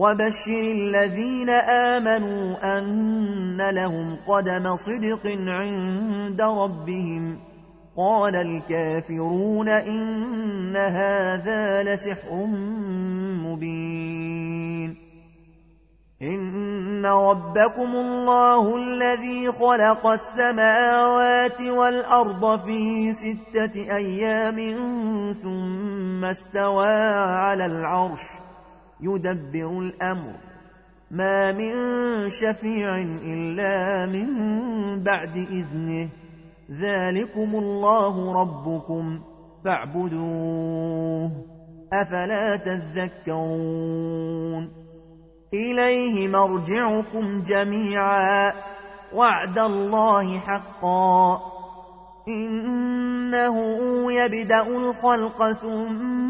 وبشر الذين آمنوا أن لهم قدم صدق عند ربهم. قال الكافرون إن هذا لسحر مبين. إن ربكم الله الذي خلق السماوات والأرض في ستة أيام ثم استوى على العرش. يدبر الأمر. ما من شفيع إلا من بعد إذنه. ذلكم الله ربكم فاعبدوه. أفلا تذكرون. إليه مرجعكم جميعا. وعد الله حقا. إنه يبدأ الخلق ثم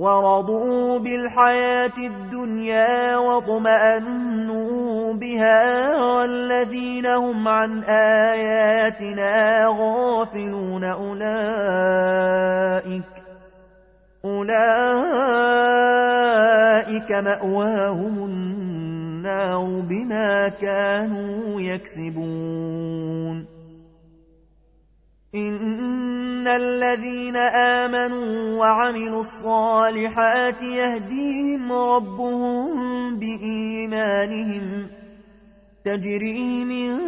ورضوا بالحياة الدنيا واطمأنوا بها والذين هم عن آياتنا غافلون أولئك أولئك مأواهم النار بما كانوا يكسبون إن الذين آمنوا وعملوا الصالحات يهديهم ربهم بإيمانهم تجري من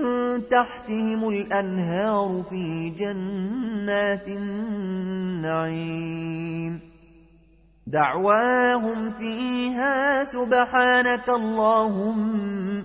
تحتهم الأنهار في جنات النعيم دعواهم فيها سبحانك اللهم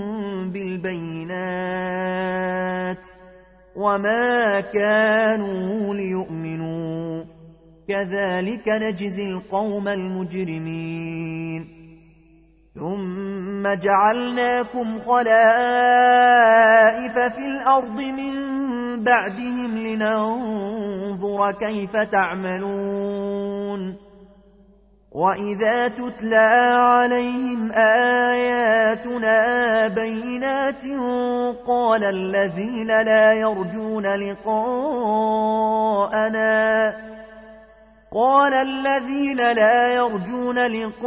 بالبينات وما كانوا ليؤمنوا. كذلك نجزي القوم المجرمين. ثم جعلناكم خلائف في الأرض من بعدهم لننظر كيف تعملون. وإذا تتلى عليهم آياتنا بينات قال الذين لا يرجون لقاءنا قال الذين لا يرجون لقاء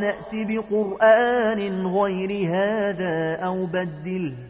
نأت بقرآن غير هذا أو بدله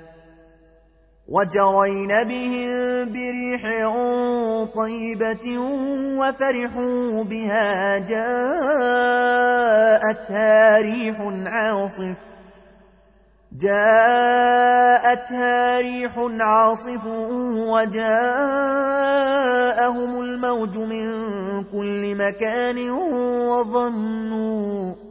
وجرين بهم بريح طيبة وفرحوا بها جاءتها ريح عاصف. جاءتها ريح عاصف وجاءهم الموج من كل مكان وظنوا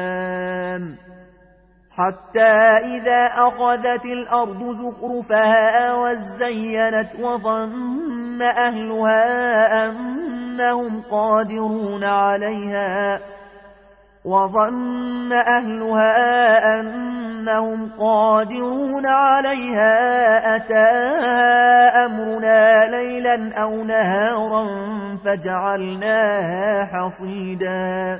حتى إذا أخذت الأرض زخرفها وزينت وظن أهلها أنهم قادرون عليها وظن أهلها أنهم قادرون عليها أتاها أمرنا ليلا أو نهارا فجعلناها حصيداً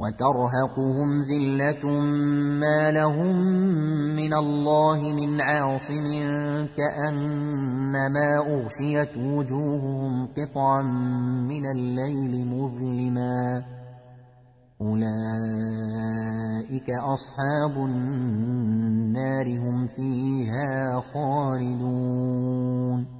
وترهقهم ذلة ما لهم من الله من عاصم كأنما أغشيت وجوههم قطعا من الليل مظلما. أولئك أصحاب النار هم فيها خالدون.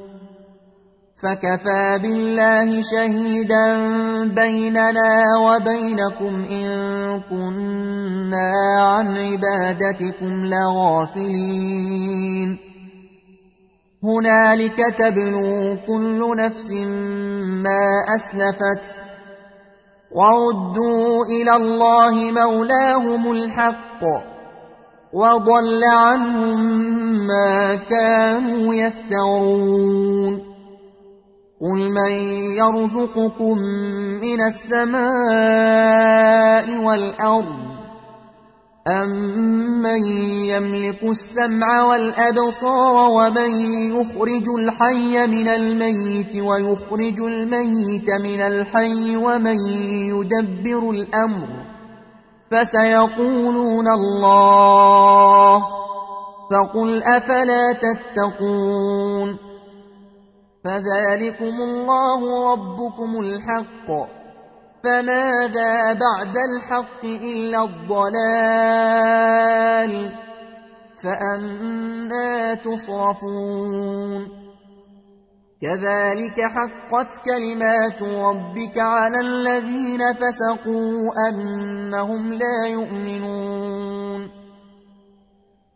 فكفى بالله شهيدا بيننا وبينكم إن كنا عن عبادتكم لغافلين. هنالك تبلو كل نفس ما أسلفت وردوا إلى الله مولاهم الحق وضل عنهم ما كانوا يفترون. قل من يرزقكم من السماء والأرض أمن يملك السمع والأبصار ومن يخرج الحي من الميت ويخرج الميت من الحي ومن يدبر الأمر فسيقولون الله فقل أفلا تتقون فذلكم الله ربكم الحق. فماذا بعد الحق إلا الضلال؟ فأنا تصرفون. كذلك حقت كلمات ربك على الذين فسقوا أنهم لا يؤمنون.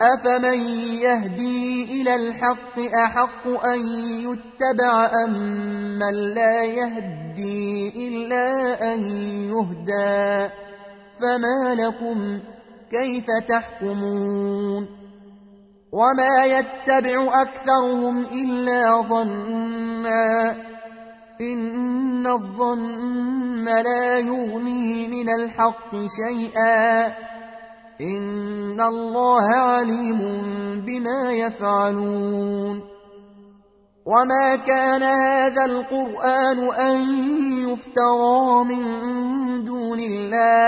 أفمن يهدي إلى الحق أحق أن يتبع أم من لا يهدي إلا أن يهدى فما لكم كيف تحكمون وما يتبع أكثرهم إلا ظنا إن الظن لا يغني من الحق شيئا إن الله عليم بما يفعلون وما كان هذا القرآن أن يفترى من دون الله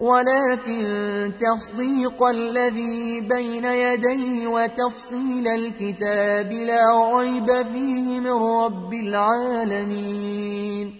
ولكن تصديق الذي بين يديه وتفصيل الكتاب لا ريب فيه من رب العالمين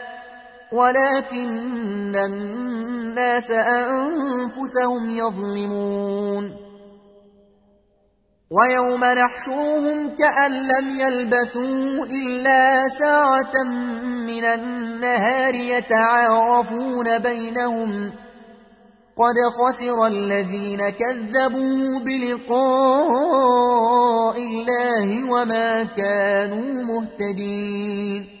ولكن الناس أنفسهم يظلمون. ويوم نحشرهم كأن لم يلبثوا إلا ساعة من النهار يتعارفون بينهم. قد خسر الذين كذبوا بلقاء الله وما كانوا مهتدين.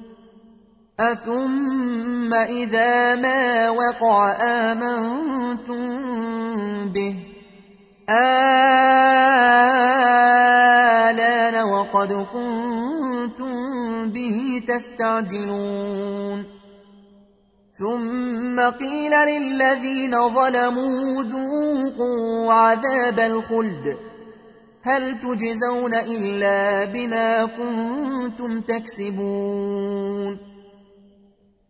أثم إذا ما وقع آمنتم به آلان وقد كنتم به تستعجلون ثم قيل للذين ظلموا ذوقوا عذاب الخلد هل تجزون إلا بما كنتم تكسبون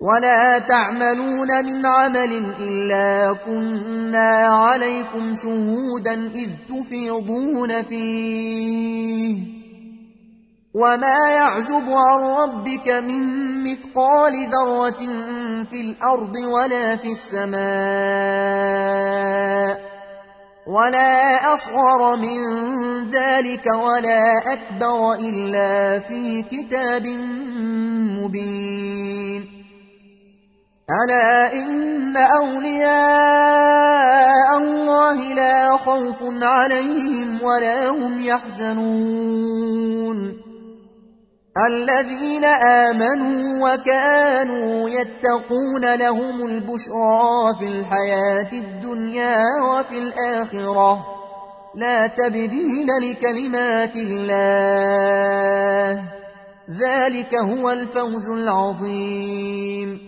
ولا تعملون من عمل إلا كنا عليكم شهودا إذ تفيضون فيه وما يعزب عن ربك من مثقال ذرة في الأرض ولا في السماء ولا أصغر من ذلك ولا أكبر إلا في كتاب مبين ألا إن أولياء الله لا خوف عليهم ولا هم يحزنون. الذين آمنوا وكانوا يتقون لهم البشرى في الحياة الدنيا وفي الآخرة. لا تبديل لكلمات الله. ذلك هو الفوز العظيم.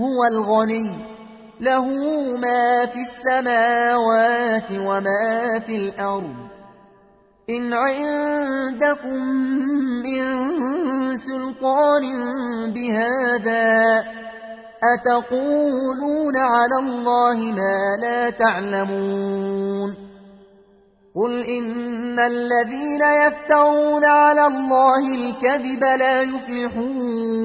هو الغني. له ما في السماوات وما في الأرض. إن عندكم من سلطان بهذا أتقولون على الله ما لا تعلمون. قل إن الذين يفترون على الله الكذب لا يفلحون.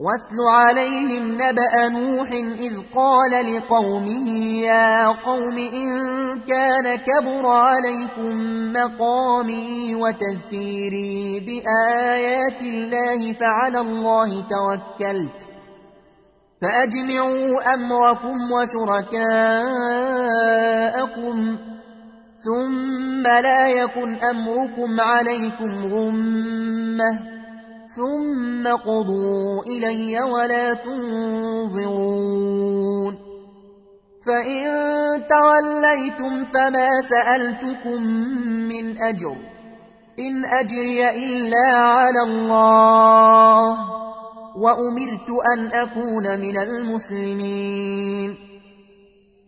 واتل عليهم نبأ نوح إذ قال لقومه يا قوم إن كان كبر عليكم مقامي وتذكيري بآيات الله فعلى الله توكلت فأجمعوا أمركم وشركاءكم ثم لا يكن أمركم عليكم غمّة ثم قضوا إلي ولا تنظرون. فإن توليتم فما سألتكم من أجر. إن أجري إلا على الله. وأمرت أن أكون من المسلمين.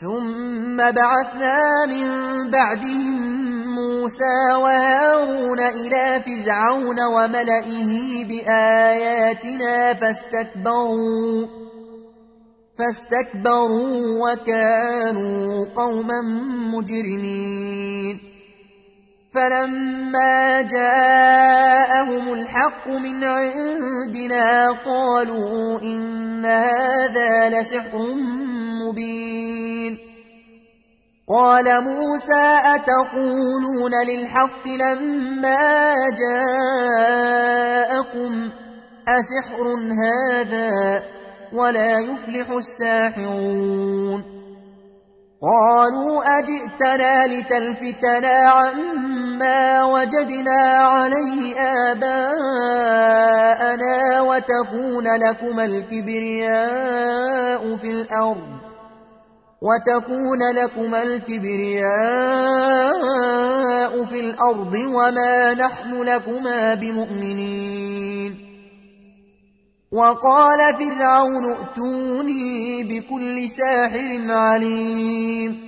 ثم بعثنا من بعدهم موسى وهارون إلى فرعون وملئه بآياتنا فاستكبروا فاستكبروا وكانوا قوما مجرمين. فلما جاءهم الحق من عندنا قالوا إن هذا لسحر مبين قال موسى أتقولون للحق لما جاءكم أسحر هذا ولا يفلح الساحرون قالوا أجئتنا لتلفتنا عما وجدنا عليه آباءنا وتكون لكم الكبرياء في الأرض وتكون لكم الكبرياء في الأرض وما نحن لكما بمؤمنين وقال فرعون ائتوني بكل ساحر عليم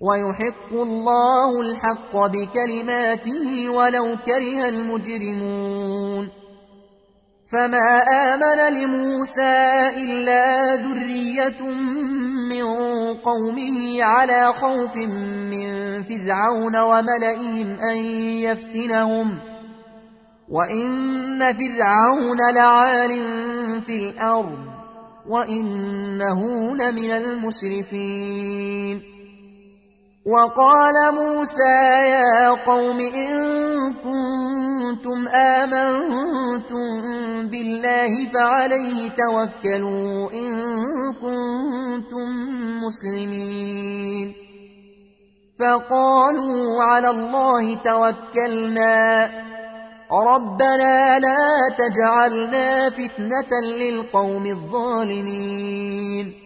ويحق الله الحق بكلماته ولو كره المجرمون. فما آمن لموسى إلا ذرية من قومه على خوف من فرعون وملئهم أن يفتنهم. وإن فرعون لعال في الأرض وإنه لمن المسرفين. وقال موسى يا قوم إن كنتم آمنتم بالله فعليه توكلوا إن كنتم مسلمين. فقالوا على الله توكلنا. ربنا لا تجعلنا فتنة للقوم الظالمين.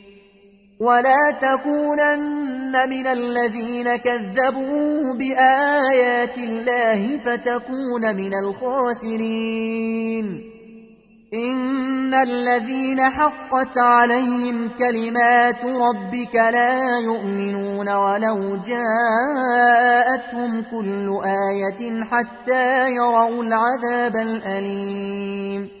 ولا تكونن من الذين كذبوا بآيات الله فتكون من الخاسرين. إن الذين حقت عليهم كلمات ربك لا يؤمنون ولو جاءتهم كل آية حتى يروا العذاب الأليم.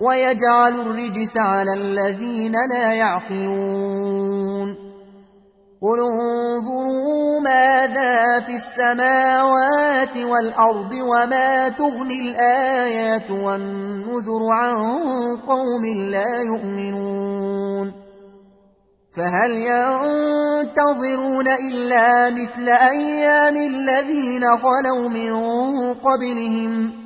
ويجعل الرجس على الذين لا يعقلون. قل انظروا ماذا في السماوات والأرض وما تغني الآيات والنذر عن قوم لا يؤمنون. فهل ينتظرون إلا مثل أيام الذين خلوا من قبلهم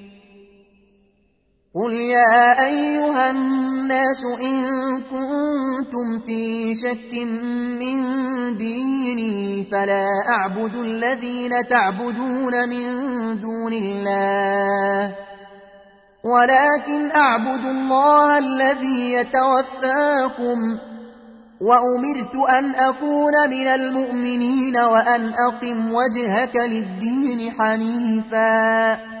قل يا أيها الناس إن كنتم في شك من ديني فلا أعبد الذين تعبدون من دون الله ولكن أعبد الله الذي يتوفاكم وأمرت أن أكون من المؤمنين وأن أقم وجهك للدين حنيفا